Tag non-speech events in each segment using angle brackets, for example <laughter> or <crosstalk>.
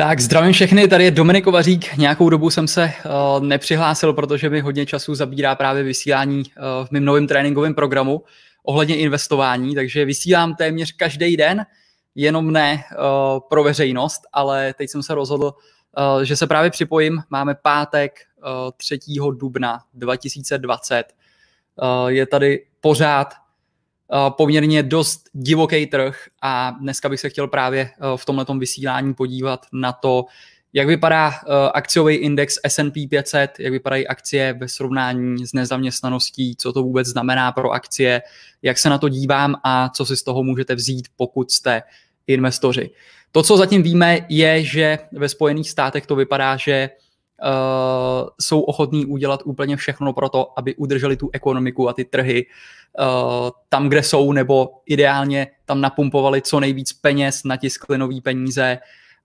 Tak zdravím všechny, tady je Dominik Kovařík. Nějakou dobu jsem se uh, nepřihlásil, protože mi hodně času zabírá právě vysílání uh, v mém novém tréninkovém programu ohledně investování, takže vysílám téměř každý den, jenom ne uh, pro veřejnost, ale teď jsem se rozhodl, uh, že se právě připojím. Máme pátek uh, 3. dubna 2020. Uh, je tady pořád poměrně dost divoký trh a dneska bych se chtěl právě eh, v tomhle vysílání podívat na to, jak vypadá eh, akciový index S&P 500, jak vypadají akcie ve srovnání s nezaměstnaností, co to vůbec znamená pro akcie, jak se na to dívám a co si z toho můžete vzít, pokud jste investoři. To, co zatím víme, je, že ve Spojených státech to vypadá, že uh, jsou ochotní udělat úplně všechno pro to, aby udrželi tu ekonomiku a ty trhy uh, tam, kde jsou, nebo ideálně tam napumpovali co nejvíc peněz, natiskli nový peníze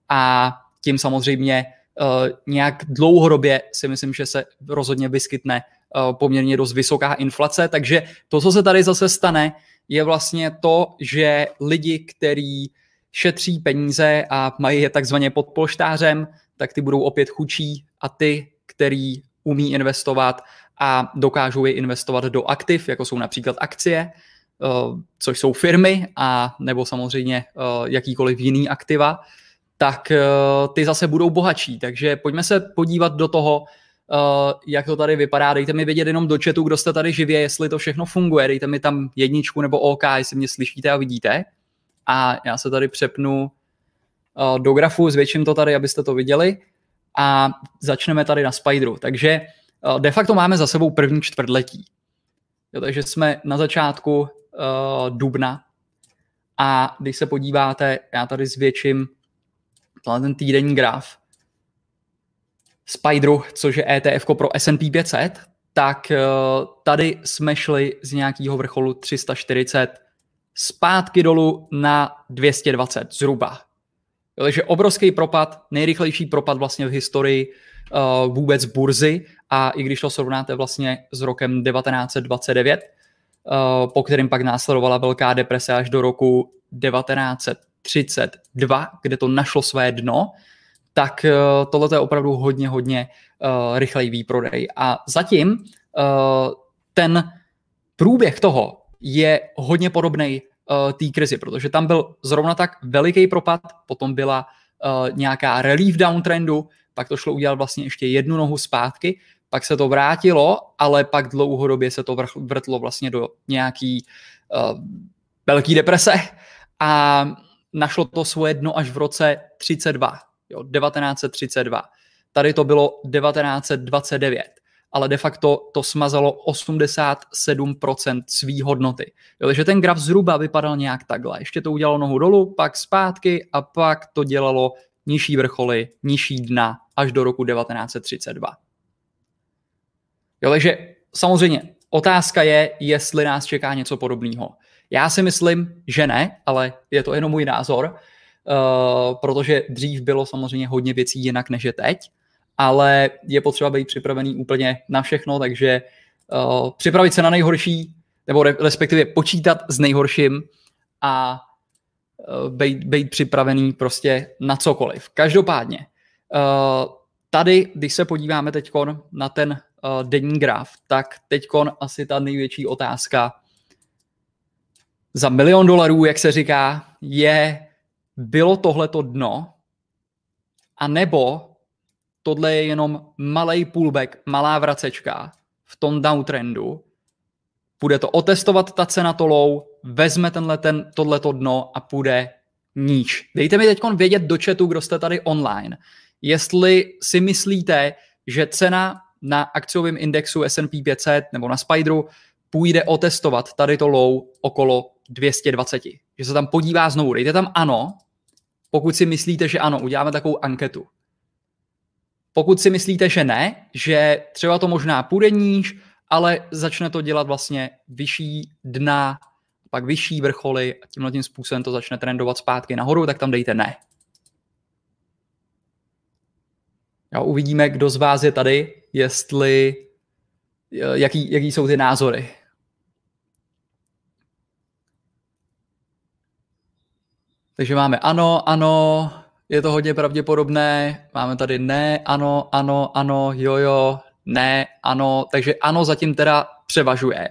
a tím samozřejmě uh, nějak dlouhodobě si myslím, že se rozhodně vyskytne uh, poměrně dost vysoká inflace, takže to, co se tady zase stane, je vlastně to, že lidi, kteří šetří peníze a mají je takzvaně pod polštářem, tak ty budou opět chudší a ty, který umí investovat a dokážou je investovat do aktiv, jako jsou například akcie, eh, což jsou firmy a nebo samozřejmě eh, jakýkoliv jiný aktiva, tak eh, ty zase budou bohatší. Takže pojďme se podívat do toho, jak to tady vypadá. Dejte mi vědět jenom do chatu, kdo jste tady živě, jestli to všechno funguje. Dejte mi tam jedničku nebo OK, jestli mě slyšíte a vidíte. A já se tady přepnu do grafu, zvětším to tady, abyste to viděli a začneme tady na Spideru. Takže eh, de facto máme za sebou první čtvrtletí. Jo, takže jsme na začátku uh, dubna a když se podíváte, já tady zvětším ten týdenní graf Spideru, což je ETF pro S&P 500, tak uh, tady jsme šli z nějakého vrcholu 340 zpátky dolů na 220 zhruba. Takže obrovský propad, nejrychlejší propad vlastně v historii uh, vůbec burzy a i když to srovnáte vlastně s rokem 1929, uh, eh, po kterým pak následovala velká deprese až do roku 1932, kde to našlo své dno, tak uh, tohle je opravdu hodně, hodně uh, rychlej výprodej. A zatím uh, ten průběh toho je hodně podobný uh, té krizi, protože tam byl zrovna tak veliký propad, potom byla uh, nějaká relief downtrendu, pak to šlo udělat vlastně ještě jednu nohu zpátky, pak se to vrátilo, ale pak dlouhodobě se to vrtlo vlastně do nějaký uh, velký deprese a našlo to svoje dno až v roce 32, jo, 1932. Tady to bylo 1929 ale de facto to smazalo 87% svý hodnoty. Jo, takže ten graf zhruba vypadal nějak takhle. Ještě to udělalo nohu dolů, pak zpátky a pak to dělalo nižší vrcholy, nižší dna až do roku 1932. Jo, takže samozřejmě otázka je, jestli nás čeká něco podobného. Já si myslím, že ne, ale je to jenom můj názor, uh, protože dřív bylo samozřejmě hodně věcí jinak než je teď ale je potřeba být připravený úplně na všechno, takže uh, připravit se na nejhorší, nebo re, respektive počítat s nejhorším a uh, být, být připravený prostě na cokoliv. Každopádně, uh, tady, když se podíváme teď na ten uh, denní graf, tak teď asi ta největší otázka za milion dolarů, jak se říká, je, bylo tohleto dno, a nebo tohle je jenom malý pullback, malá vracečka v tom downtrendu. Bude to otestovat ta cena tolou, vezme tenhle ten, tohleto dno a půjde níž. Dejte mi teď vědět do chatu, kdo jste tady online, jestli si myslíte, že cena na akciovém indexu S&P 500 nebo na Spideru půjde otestovat tady to low okolo 220. Že se tam podívá znovu. Dejte tam ano, pokud si myslíte, že ano, uděláme takovou anketu. Pokud si myslíte, že ne, že třeba to možná půjde níž, ale začne to dělat vlastně vyšší dna, pak vyšší vrcholy a tímhle tím způsobem to začne trendovat zpátky nahoru, tak tam dejte ne. Já uvidíme, kdo z vás je tady, jestli, jaký, jaký jsou ty názory. Takže máme ano, ano, je to hodně pravděpodobné. Máme tady ne, ano, ano, ano, jojo, ne, ano. Takže ano zatím teda převažuje.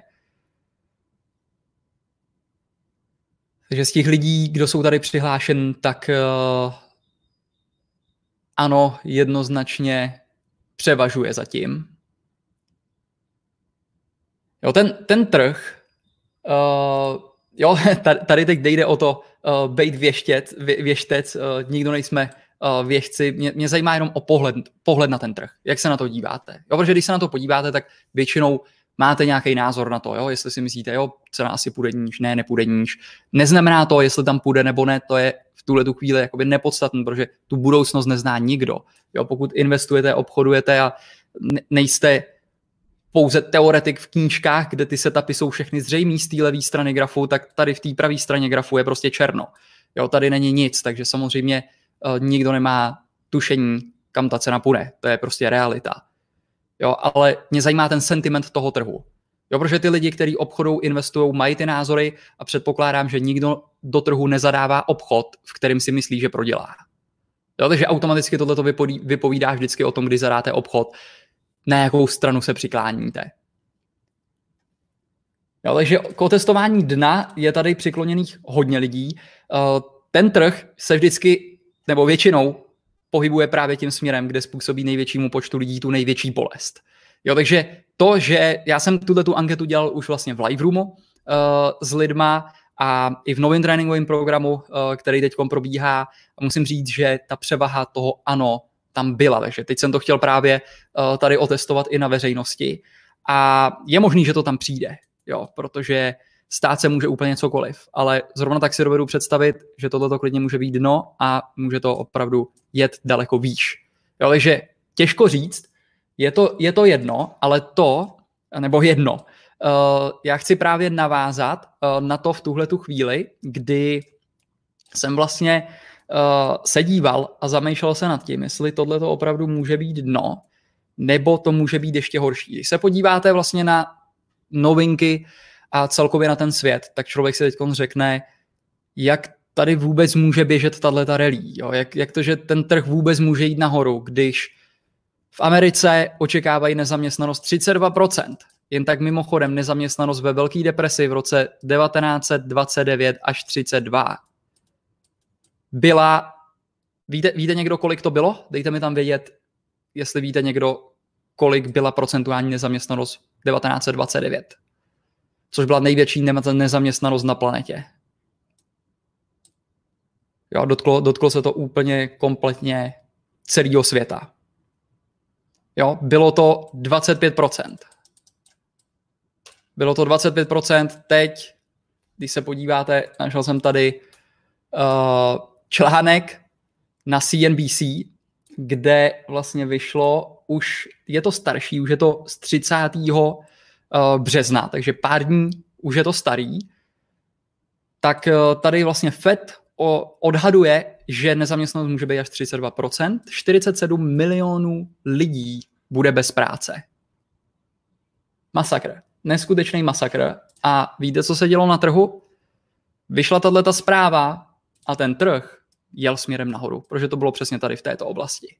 Takže z těch lidí, kdo jsou tady přihlášen, tak uh, ano, jednoznačně převažuje zatím. Jo, ten, ten trh, uh, jo, <laughs> tady teď jde o to uh, být věštěc, vě, věštec, uh, nikdo nejsme uh, věžci, mě, mě zajímá jenom o pohled, pohled na ten trh, jak se na to díváte. Jo, protože když se na to podíváte, tak většinou máte nějaký názor na to, jo, jestli si myslíte, jo, cena asi půjde níž, ne, nepůjde níž. Neznamená to, jestli tam půjde nebo ne, to je v tuhle tu chvíli jakoby nepodstatné, protože tu budoucnost nezná nikdo. Jo, pokud investujete, obchodujete a nejste pouze teoretik v knížkách, kde ty setupy jsou všechny zřejmý z té levé strany grafu, tak tady v té pravé straně grafu je prostě černo. Jo, tady není nic, takže samozřejmě uh, nikdo nemá tušení, kam ta cena půjde. To je prostě realita. Jo, ale mě zajímá ten sentiment toho trhu. Jo, protože ty lidi, kteří obchodou investují, mají ty názory a předpokládám, že nikdo do trhu nezadává obchod, v kterém si myslí, že prodělá. Jo, takže automaticky tohle vypovídá vždycky o tom, kdy zadáte obchod, na jakou stranu se přikláníte. Jo, takže k otestování dna je tady přikloněných hodně lidí. Eh, ten trh se vždycky, nebo většinou, pohybuje právě tím směrem, kde způsobí největšímu počtu lidí tu největší bolest. Jo, takže to, že já jsem tuhle tu anketu dělal už vlastně v live roomu uh, s lidma a i v novém tréninkovém programu, uh, který teď probíhá, musím říct, že ta převaha toho ano tam byla, takže teď jsem to chtěl právě uh, tady otestovat i na veřejnosti a je možný, že to tam přijde, jo, protože stát se může úplně cokoliv, ale zrovna tak si dovedu představit, že tohle klidně může být dno a může to opravdu jet daleko výš. Jo, takže těžko říct, je to, je to jedno, ale to, nebo jedno, uh, já chci právě navázat uh, na to v tuhle tu chvíli, kdy jsem vlastně uh, se díval a zamýšlel se nad tím, jestli tohle to opravdu může být dno, nebo to může být ještě horší. Když se podíváte vlastně na novinky a celkově na ten svět, tak člověk si teď řekne, jak tady vůbec může běžet tahle ta rally, jo? Jak, jak to, že ten trh vůbec může jít nahoru, když v Americe očekávají nezaměstnanost 32%. Jen tak mimochodem nezaměstnanost ve Velké depresi v roce 1929 až 32 byla, víte, víte někdo, kolik to bylo? Dejte mi tam vědět, jestli víte někdo, kolik byla procentuální nezaměstnanost 1929. Což byla největší nezaměstnanost na planetě. Jo, dotklo, dotklo se to úplně kompletně celého světa. Jo, bylo to 25%. Bylo to 25%, teď, když se podíváte, našel jsem tady uh, článek na CNBC, kde vlastně vyšlo, už je to starší, už je to z 30. Uh, března, takže pár dní už je to starý, tak uh, tady vlastně Fed odhaduje, že nezaměstnanost může být až 32%, 47 milionů lidí bude bez práce. Masakr. Neskutečný masakr. A víte, co se dělo na trhu? Vyšla tato zpráva a ten trh jel směrem nahoru, protože to bylo přesně tady v této oblasti.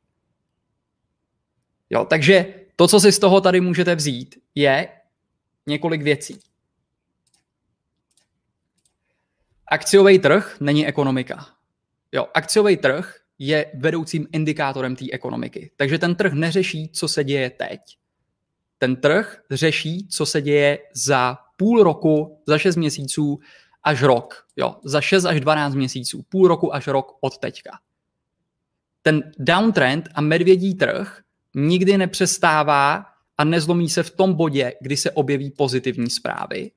Jo, takže to, co si z toho tady můžete vzít, je několik věcí. Akciový trh není ekonomika. Jo, akciový trh je vedoucím indikátorem té ekonomiky. Takže ten trh neřeší, co se děje teď. Ten trh řeší, co se děje za půl roku, za šest měsíců až rok. Jo, za 6 až 12 měsíců, půl roku až rok od teďka. Ten downtrend a medvědí trh nikdy nepřestává a nezlomí se v tom bodě, kdy se objeví pozitivní zprávy,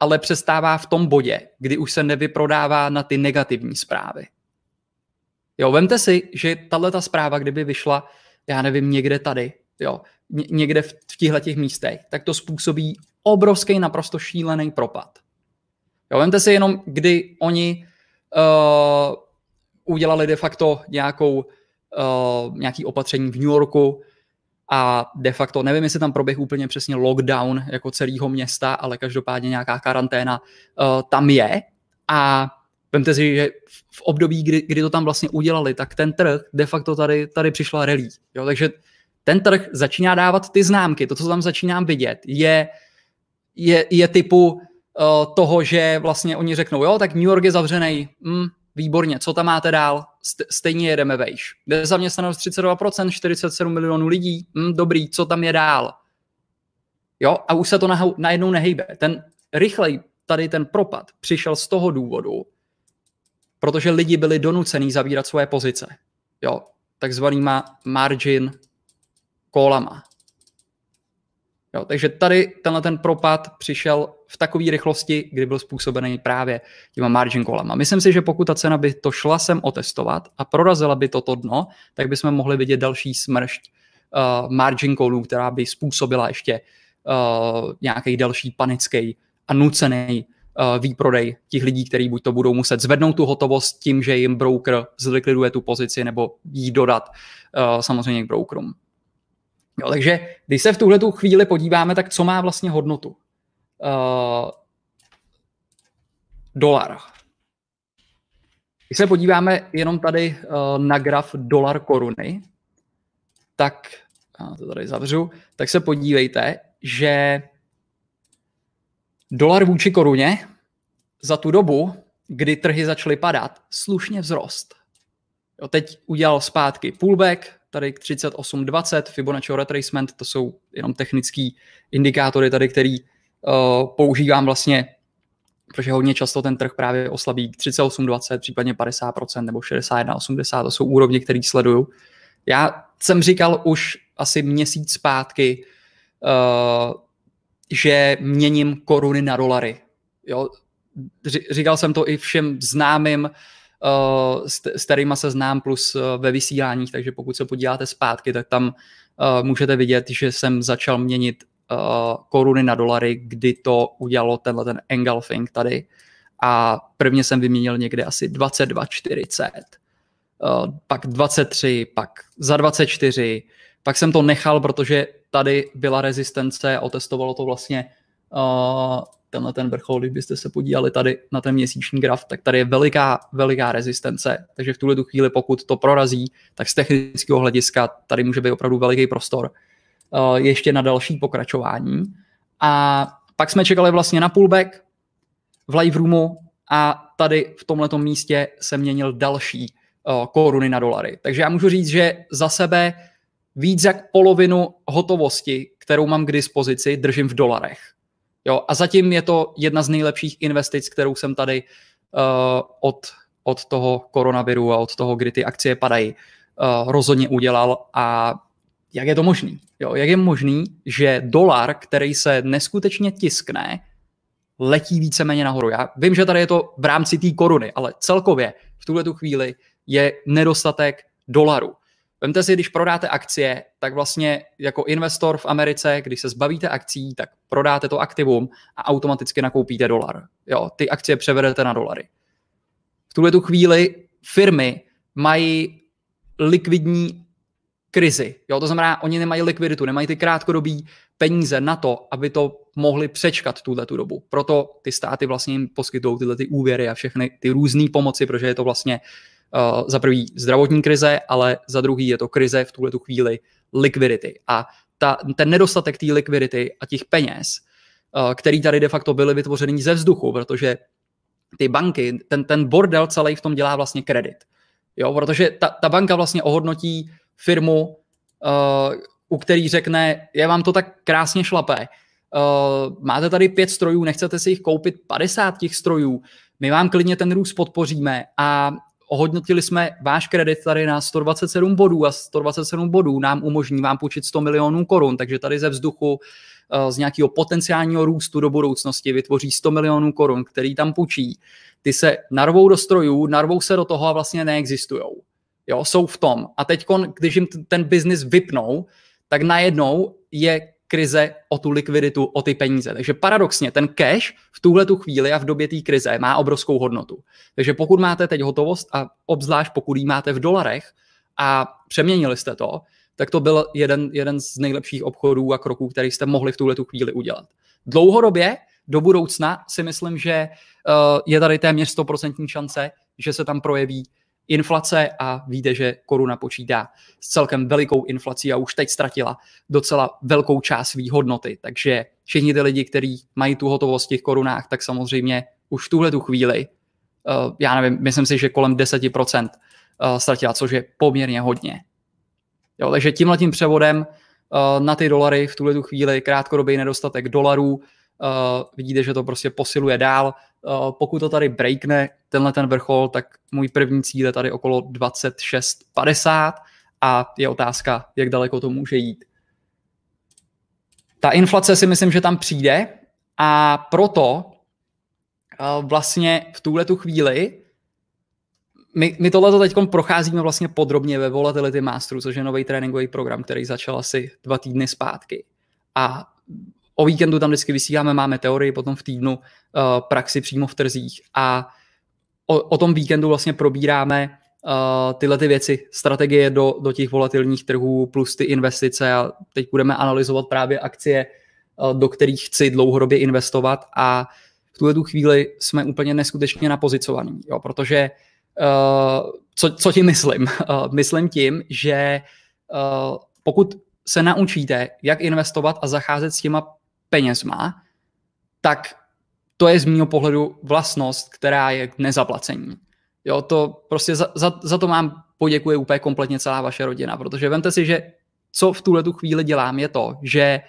ale přestává v tom bodě, kdy už se nevyprodává na ty negativní zprávy. Jo, vemte si, že tahle ta zpráva, kdyby vyšla, já nevím, někde tady, jo, někde v, těchto těch místech, tak to způsobí obrovský, naprosto šílený propad. Jo, vemte si jenom, kdy oni uh, udělali de facto nějakou, uh, nějaký opatření v New Yorku a de facto, nevím, jestli tam proběh úplně přesně lockdown jako celého města, ale každopádně nějaká karanténa uh, tam je a Vemte si, že v období, kdy, kdy to tam vlastně udělali, tak ten trh de facto tady, tady přišla relí. Jo? Takže ten trh začíná dávat ty známky, to, co tam začínám vidět, je, je, je typu toho, že vlastně oni řeknou, jo, tak New York je zavřený, mm, výborně, co tam máte dál, stejně jedeme vejš. Kde zaměstnanost 32%, 47 milionů lidí, mm, dobrý, co tam je dál? Jo, a už se to najednou nehejbe. Ten rychlej tady ten propad přišel z toho důvodu, protože lidi byli donucený zavírat svoje pozice. Jo, takzvanýma margin kolama. Jo, takže tady tenhle ten propad přišel v takové rychlosti, kdy byl způsobený právě těma margin kolama. Myslím si, že pokud ta cena by to šla sem otestovat a prorazila by toto dno, tak bychom mohli vidět další smršť uh, margin callů, která by způsobila ještě uh, nějaký další panický a nucený uh, výprodej těch lidí, kteří buď to budou muset zvednout tu hotovost tím, že jim broker zlikviduje tu pozici nebo jí dodat uh, samozřejmě k brokerům. Jo, takže když se v tuhle tu chvíli podíváme, tak co má vlastně hodnotu? Uh, dolar. Když se podíváme jenom tady uh, na graf dolar koruny, tak to tady zavřu, tak se podívejte, že dolar vůči koruně za tu dobu, kdy trhy začaly padat, slušně vzrost. Jo, teď udělal zpátky pullback, tady k 38.20, Fibonacci retracement, to jsou jenom technické indikátory tady, který uh, používám vlastně, protože hodně často ten trh právě oslabí k 38.20, případně 50% nebo 61.80, to jsou úrovně, které sleduju. Já jsem říkal už asi měsíc zpátky, uh, že měním koruny na dolary. Jo? Říkal jsem to i všem známým, s, s kterýma se znám plus uh, ve vysíláních, takže pokud se podíváte zpátky, tak tam uh, můžete vidět, že jsem začal měnit koruny na dolary, kdy to udělalo tenhle ten engulfing tady. A prvně jsem vyměnil někde asi 22,40, uh, pak 23, pak za 24, pak jsem to nechal, protože tady byla rezistence, otestovalo to vlastně uh, tenhle ten vrchol, když byste se podívali tady na ten měsíční graf, tak tady je veliká, veliká rezistence, takže v tuhle tu chvíli, pokud to prorazí, tak z technického hlediska tady může být opravdu veliký prostor uh, ještě na další pokračování. A pak jsme čekali vlastně na pullback v live roomu a tady v tomto místě se měnil další uh, koruny na dolary. Takže já můžu říct, že za sebe víc jak polovinu hotovosti, kterou mám k dispozici, držím v dolarech. Jo, a zatím je to jedna z nejlepších investic, kterou jsem tady uh, od, od toho koronaviru a od toho, kdy ty akcie padají, uh, rozhodně udělal a jak je to možný? Jo, jak je možný, že dolar, který se neskutečně tiskne, letí víceméně nahoru. Já vím, že tady je to v rámci té koruny, ale celkově v tuhle tu chvíli je nedostatek dolaru. Vemte si, když prodáte akcie, tak vlastně jako investor v Americe, když se zbavíte akcí, tak prodáte to aktivum a automaticky nakoupíte dolar. Jo, ty akcie převedete na dolary. V tuhle tu chvíli firmy mají likvidní krizi. Jo, to znamená, oni nemají likviditu, nemají ty krátkodobí peníze na to, aby to mohli přečkat tuhle tu dobu. Proto ty státy vlastně jim poskytují tyhle ty úvěry a všechny ty různé pomoci, protože je to vlastně uh, za prvý zdravotní krize, ale za druhý je to krize v tuhle tu chvíli likvidity. A ta, ten nedostatek té likvidity a těch peněz, uh, který tady de facto byly vytvořený ze vzduchu, protože ty banky, ten, ten bordel celý v tom dělá vlastně kredit. Jo, protože ta, ta banka vlastně ohodnotí firmu, uh, u který řekne, je vám to tak krásně šlapé, uh, máte tady pět strojů, nechcete si jich koupit 50 těch strojů, my vám klidně ten růst podpoříme a ohodnotili jsme váš kredit tady na 127 bodů a 127 bodů nám umožní vám půjčit 100 milionů korun, takže tady ze vzduchu eh, z nějakého potenciálního růstu do budoucnosti vytvoří 100 milionů korun, který tam půjčí. Ty se narvou do strojů, narvou se do toho a vlastně neexistují. Jo, jsou v tom. A teď, když jim ten biznis vypnou, tak najednou je krize o tu likviditu, o ty peníze. Takže paradoxně ten cash v tuhle tu chvíli a v době té krize má obrovskou hodnotu. Takže pokud máte teď hotovost a obzvlášť pokud ji máte v dolarech a přeměnili jste to, tak to byl jeden, jeden z nejlepších obchodů a kroků, který jste mohli v tuhle tu chvíli udělat. Dlouhodobě do budoucna si myslím, že uh, je tady téměř 100% šance, že se tam projeví inflace a víte, že koruna počítá s celkem velikou inflací a už teď ztratila docela velkou část svý hodnoty. Takže všichni ty lidi, kteří mají tu hotovost v těch korunách, tak samozřejmě už v tuhle tu chvíli, uh, já nevím, myslím si, že kolem 10% uh, eh, ztratila, což je poměrně hodně. Jo, takže tímhletím převodem uh, na ty dolary v tuhle tu chvíli krátkodobý nedostatek dolarů, uh, vidíte, že to prostě posiluje dál. Uh, pokud to tady breakne, tenhle ten vrchol, tak můj první cíl je tady okolo 26,50 a je otázka, jak daleko to může jít. Ta inflace si myslím, že tam přijde a proto uh, vlastně v tuhle tu chvíli my, my tohle teď procházíme vlastně podrobně ve Volatility Masteru, což je nový tréninkový program, který začal asi dva týdny zpátky. A o víkendu tam vždycky vysíláme, máme teorii, potom v týdnu uh, praxi přímo v trzích a o, o tom víkendu vlastně probíráme uh, tyhle ty věci, strategie do, do těch volatilních trhů plus ty investice a teď budeme analyzovat právě akcie, uh, do kterých chci dlouhodobě investovat a v tuhle tu chvíli jsme úplně neskutečně napozicovaní, jo, protože uh, co, co tím myslím? Uh, <laughs> myslím tím, že uh, pokud se naučíte, jak investovat a zacházet s těma penězma, tak to je z mého pohledu vlastnost, která je k nezaplacení. Jo, to prostě za, za, za to mám poděkuje úplně kompletně celá vaše rodina, protože vemte si, že co v tuhle tu chvíli dělám, je to, že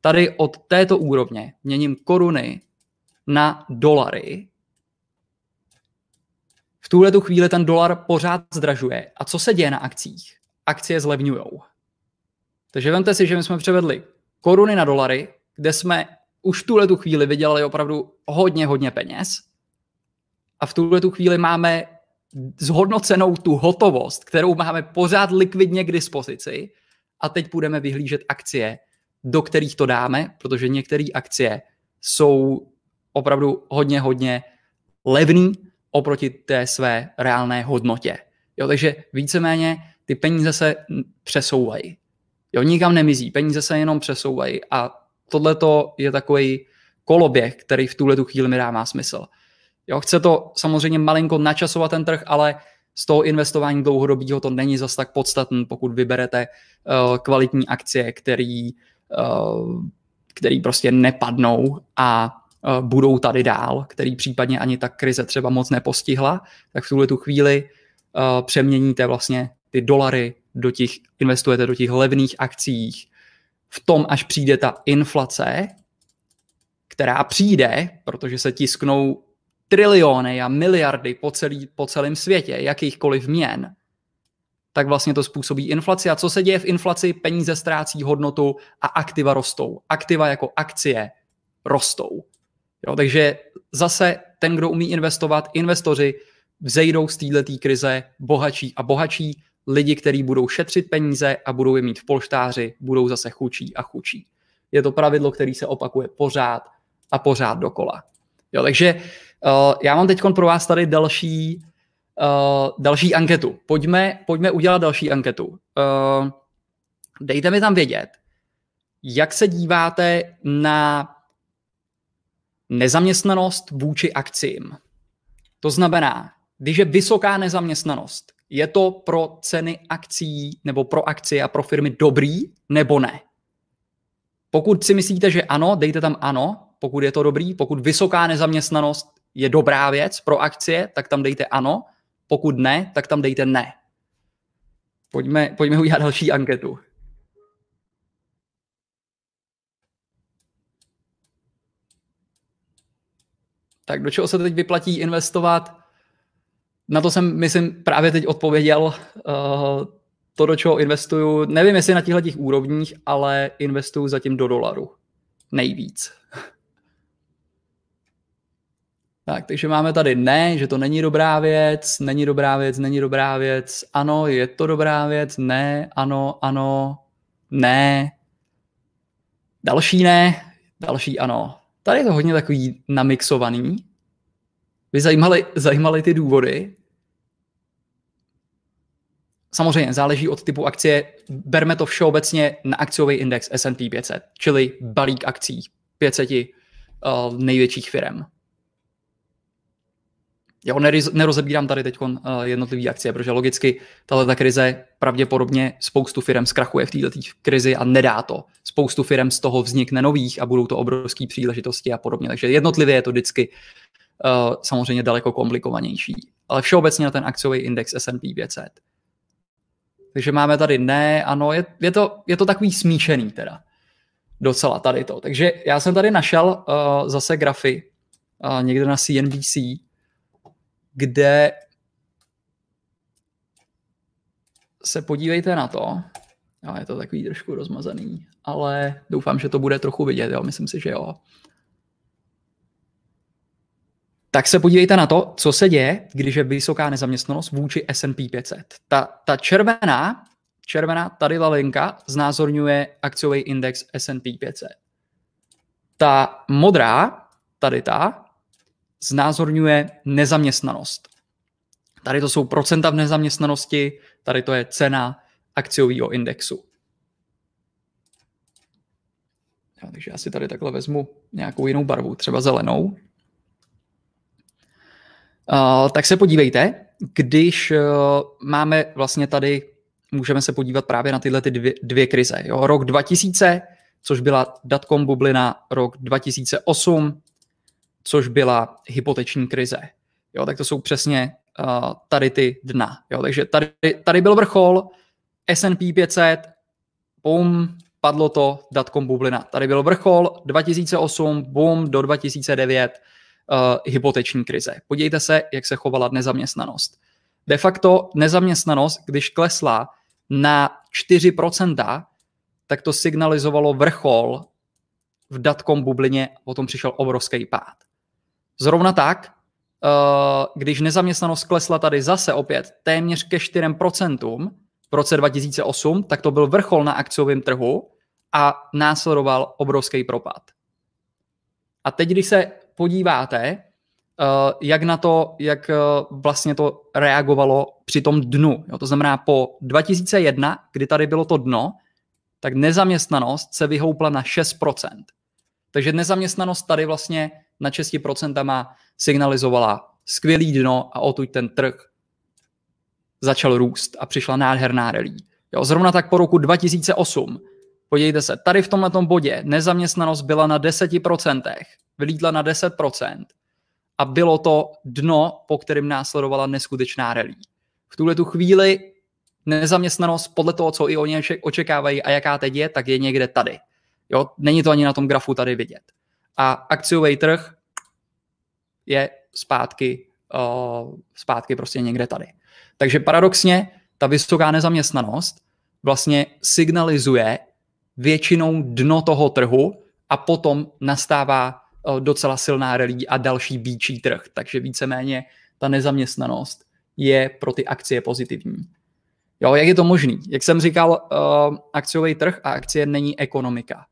tady od této úrovně měním koruny na dolary. V tuhle tu chvíli ten dolar pořád zdražuje. A co se děje na akcích? Akcie zlevňují. Takže vemte si, že my jsme převedli koruny na dolary, kde jsme už v tuhle tu chvíli vydělali opravdu hodně, hodně peněz a v tuhle tu chvíli máme zhodnocenou tu hotovost, kterou máme pořád likvidně k dispozici a teď budeme vyhlížet akcie, do kterých to dáme, protože některé akcie jsou opravdu hodně, hodně levný oproti té své reálné hodnotě. Jo, takže víceméně ty peníze se přesouvají. Jo, nikam nemizí, peníze se jenom přesouvají a tohle je takový koloběh, který v tuhle tu chvíli mi dává smysl. Jo, chce to samozřejmě malinko načasovat ten trh, ale z toho investování dlouhodobého to není zas tak podstatné, pokud vyberete uh, kvalitní akcie, který, uh, který prostě nepadnou a uh, budou tady dál, který případně ani ta krize třeba moc nepostihla, tak v tuhle tu chvíli uh, přeměníte vlastně ty dolary do těch, investujete do těch levných akcích, v tom, až přijde ta inflace, která přijde, protože se tisknou triliony a miliardy po, celý, po celém světě, jakýchkoliv měn, tak vlastně to způsobí inflaci. A co se děje v inflaci? Peníze ztrácí hodnotu a aktiva rostou. Aktiva jako akcie rostou. Jo, takže zase ten, kdo umí investovat, investoři vzejdou z této krize bohatší a bohatší, lidi, kteří budou šetřit peníze a budou je mít v polštáři, budou zase chučí a chučí. Je to pravidlo, které se opakuje pořád a pořád dokola. Jo, takže uh, já mám teď pro vás tady další, uh, další anketu. Pojďme, pojďme udělat další anketu. Uh, dejte mi tam vědět, jak se díváte na nezaměstnanost vůči akcím. To znamená, když je vysoká nezaměstnanost, je to pro ceny akcí nebo pro akcie a pro firmy dobrý nebo ne? Pokud si myslíte, že ano, dejte tam ano, pokud je to dobrý. Pokud vysoká nezaměstnanost je dobrá věc pro akcie, tak tam dejte ano. Pokud ne, tak tam dejte ne. Pojďme, pojďme udělat další anketu. Tak do čeho se teď vyplatí investovat? Na to jsem, myslím, právě teď odpověděl. Uh, to, do čeho investuju, nevím, jestli na těchto těch úrovních, ale investuju zatím do dolaru. Nejvíc. <laughs> tak, takže máme tady ne, že to není dobrá věc, není dobrá věc, není dobrá věc, ano, je to dobrá věc, ne, ano, ano, ne, další ne, další ano. Tady je to hodně takový namixovaný. Vy zajímali, zajímali ty důvody, Samozřejmě záleží od typu akcie. Berme to všeobecně na akciový index S&P 500, čili balík akcí 500 uh, uh, největších firm. Jo, nerozebírám tady teď uh, jednotlivé akcie, protože logicky tato krize pravděpodobně spoustu firm zkrachuje v této krizi a nedá to. Spoustu firm z toho vznikne nových a budou to obrovské příležitosti a podobně. Takže jednotlivě je to vždycky uh, samozřejmě daleko komplikovanější. Ale všeobecně na ten akciový index S&P 500. Takže máme tady ne, ano, je, je, to, je to takový smíšený teda. Docela tady to. Takže já jsem tady našel uh, zase grafy uh, někde na CNBC, kde se podívejte na to. Jo, je to takový trošku rozmazaný, ale doufám, že to bude trochu vidět, jo, myslím si, že jo. Tak se podívejte na to, co se děje, když je vysoká nezaměstnanost vůči S&P 500. Ta, ta červená, červená tady ta linka znázorňuje akciový index S&P 500. Ta modrá, tady ta, znázorňuje nezaměstnanost. Tady to jsou procenta v nezaměstnanosti, tady to je cena akciového indexu. Ja, takže já si tady takhle vezmu nějakou jinou barvu, třeba zelenou. Uh, tak se podívejte, když uh, máme vlastně tady, můžeme se podívat právě na tyhle ty dvě, dvě krize. Jo? Rok 2000, což byla datcom bublina, rok 2008, což byla hypoteční krize. Jo, tak to jsou přesně uh, tady ty dna. Jo, takže tady, tady byl vrchol, S&P 500, bum, padlo to, datcom bublina. Tady byl vrchol 2008, bum, do 2009, uh, hypoteční krize. Podívejte se, jak se chovala nezaměstnanost. De facto nezaměstnanost, když klesla na 4%, tak to signalizovalo vrchol v datcom bublině, potom přišel obrovský pád. Zrovna tak, eh, když nezaměstnanost klesla tady zase opět téměř ke 4% v roce 2008, tak to byl vrchol na akciovém trhu a následoval obrovský propad. A teď, když se podíváte, eh, jak na to, jak eh, vlastně to reagovalo při tom dnu. Jo, to znamená po 2001, kdy tady bylo to dno, tak nezaměstnanost se vyhoupla na 6%. Takže nezaměstnanost tady vlastně na 6% signalizovala skvělý dno a odtud ten trh začal růst a přišla nádherná rally. Jo, zrovna tak po roku 2008. Podívejte se, tady v tomhle bodě nezaměstnanost byla na 10%, vylítla na 10% a bylo to dno, po kterém následovala neskutečná rally. V tuhle tu chvíli nezaměstnanost podle toho, co i oni očekávají a jaká teď je, tak je někde tady. Jo, není to ani na tom grafu tady vidět. A akciový trh je zpátky, uh, zpátky prostě někde tady. Takže paradoxně ta vysoká nezaměstnanost vlastně signalizuje většinou dno toho trhu a potom nastává docela silná relí a další býčí trh. Takže víceméně ta nezaměstnanost je pro ty akcie pozitivní. Jo, jak je to možný? Jak jsem říkal, uh, akciový trh a akcie není ekonomika.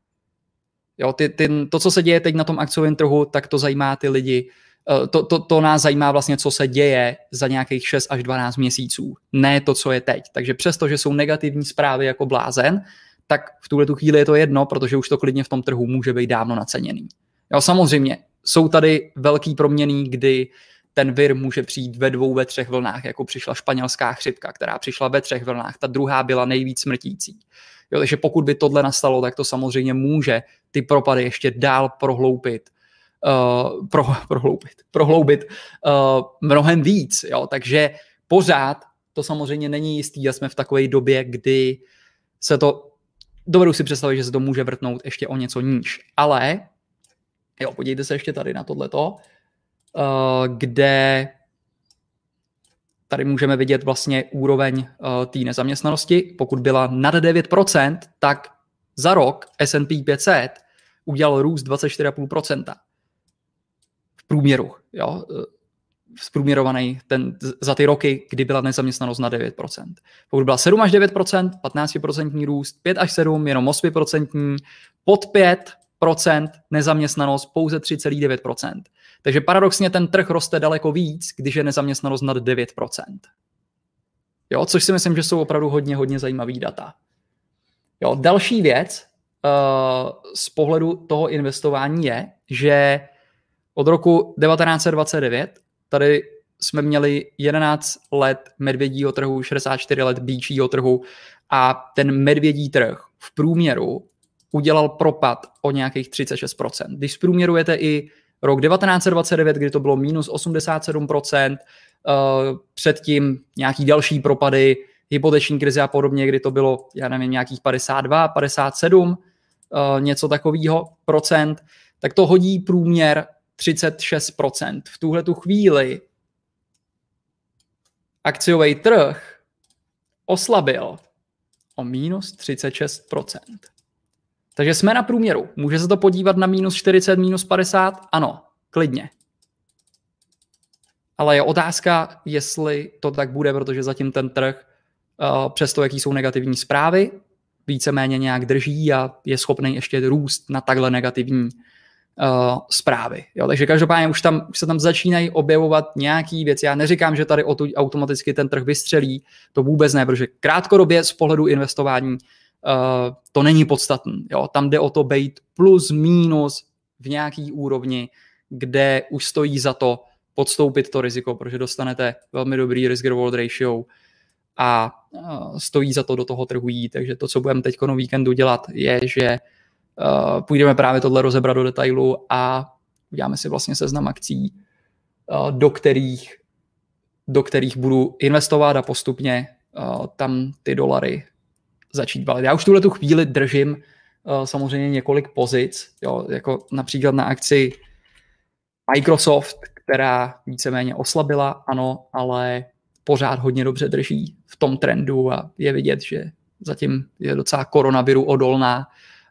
Jo, ty, ty, to, co se děje teď na tom akciovém trhu, tak to zajímá ty lidi. Eh, to, to, to nás zajímá vlastně, co se děje za nějakých 6 až 12 měsíců, ne to, co je teď. Takže přesto, že jsou negativní zprávy jako blázen, tak v tuhle tu chvíli je to jedno, protože už to klidně v tom trhu může být dávno naceněný. Jo, samozřejmě, jsou tady velký proměny, kdy ten vir může přijít ve dvou, ve třech vlnách, jako přišla španělská chřipka, která přišla ve třech vlnách. Ta druhá byla nejvíc smrtící. Jo, takže pokud by tohle nastalo, tak to samozřejmě může ty propady ještě dál prohloupit, uh, pro, <laughs> prohloupit, prohloubit uh, mnohem víc. Jo? Takže pořád to samozřejmě není jistý a jsme v takové době, kdy se to, dovedu si představit, že se to může vrtnout ještě o něco níž. Ale, jo, podívejte se ještě tady na tohleto, uh, kde tady můžeme vidět vlastně úroveň uh, té nezaměstnanosti. Pokud byla nad 9%, tak za rok S&P 500 udělal růst 24,5% v průměru. Jo? Eh, zprůměrovaný ten, za ty roky, kdy byla nezaměstnanost na 9%. Pokud byla 7 až 9%, 15% růst, 5 až 7, jenom 8%, pod 5% nezaměstnanost pouze 3,9%. Takže paradoxně ten trh roste daleko víc, když je nezaměstnanost nad 9%. Jo, což si myslím, že jsou opravdu hodně, hodně zajímavý data. Jo, další věc, z pohledu toho investování je, že od roku 1929 tady jsme měli 11 let medvědího trhu, 64 let bíčího trhu a ten medvědí trh v průměru udělal propad o nějakých 36%. Když zprůměrujete i rok 1929, kdy to bylo minus 87%, uh, předtím nějaký další propady, hypoteční krize a podobně, kdy to bylo, já nevím, nějakých 52, 57, uh, něco takového procent, tak to hodí průměr 36%. V tuhle tu chvíli akciový trh oslabil o minus 36%. Takže jsme na průměru. Může se to podívat na minus 40, minus 50? Ano, klidně. Ale je otázka, jestli to tak bude, protože zatím ten trh, uh, přesto jaký jsou negativní zprávy, víceméně nějak drží a je schopný ještě růst na takhle negativní uh, zprávy. Jo, takže každopádně už, tam, už se tam začínají objevovat nějaký věci. Já neříkám, že tady automaticky ten trh vystřelí, to vůbec ne, protože krátkodobě z pohledu investování uh, to není podstatný. Jo. Tam jde o to být plus, minus v nějaký úrovni, kde už stojí za to podstoupit to riziko, protože dostanete velmi dobrý risk reward ratio a uh, stojí za to do toho trhu jít. Takže to, co budeme teď o víkendu dělat, je, že uh, půjdeme právě tohle rozebrat do detailu a uděláme si vlastně seznam akcí, do kterých, do kterých budu investovat a postupně tam ty dolary začít balit. Já už tuhle tu chvíli držím uh, samozřejmě několik pozic, jo, jako například na akci Microsoft, která víceméně oslabila, ano, ale pořád hodně dobře drží v tom trendu a je vidět, že zatím je docela koronaviru odolná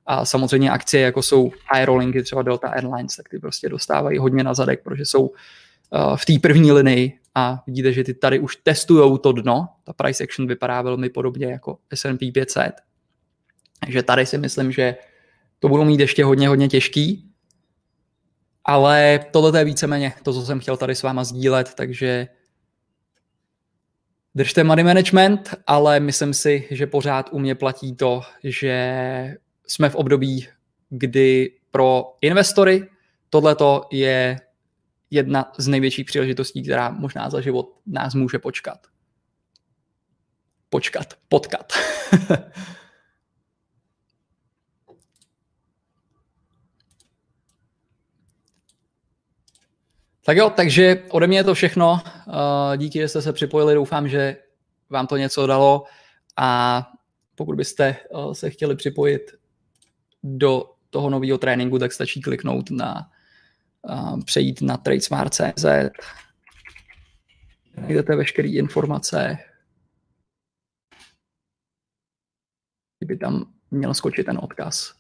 a samozřejmě akcie, jako jsou aerolinky, třeba Delta Airlines, tak ty prostě dostávají hodně na zadek, protože jsou uh, v té první linii a vidíte, že ty tady už testují to dno. Ta price action vypadá velmi podobně jako S&P 500. Takže tady si myslím, že to budou mít ještě hodně, hodně těžký. Ale tohle je víceméně to, co jsem chtěl tady s váma sdílet, takže držte money management, ale myslím si, že pořád u mě platí to, že jsme v období, kdy pro investory tohleto je jedna z největších příležitostí, která možná za život nás může počkat. Počkat, potkat. <laughs> tak jo, takže ode mě je to všechno. Eh, díky, že jste se připojili. Doufám, že vám to něco dalo a pokud byste eh, se chtěli připojit do toho nového tréninku, tak stačí kliknout na přejít na tradesmart.cz, najdete veškeré informace, kdyby tam měl skočit ten odkaz.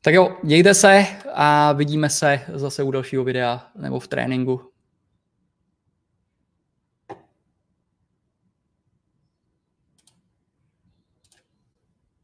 Tak jo, mějte se a vidíme se zase u dalšího videa nebo v tréninku.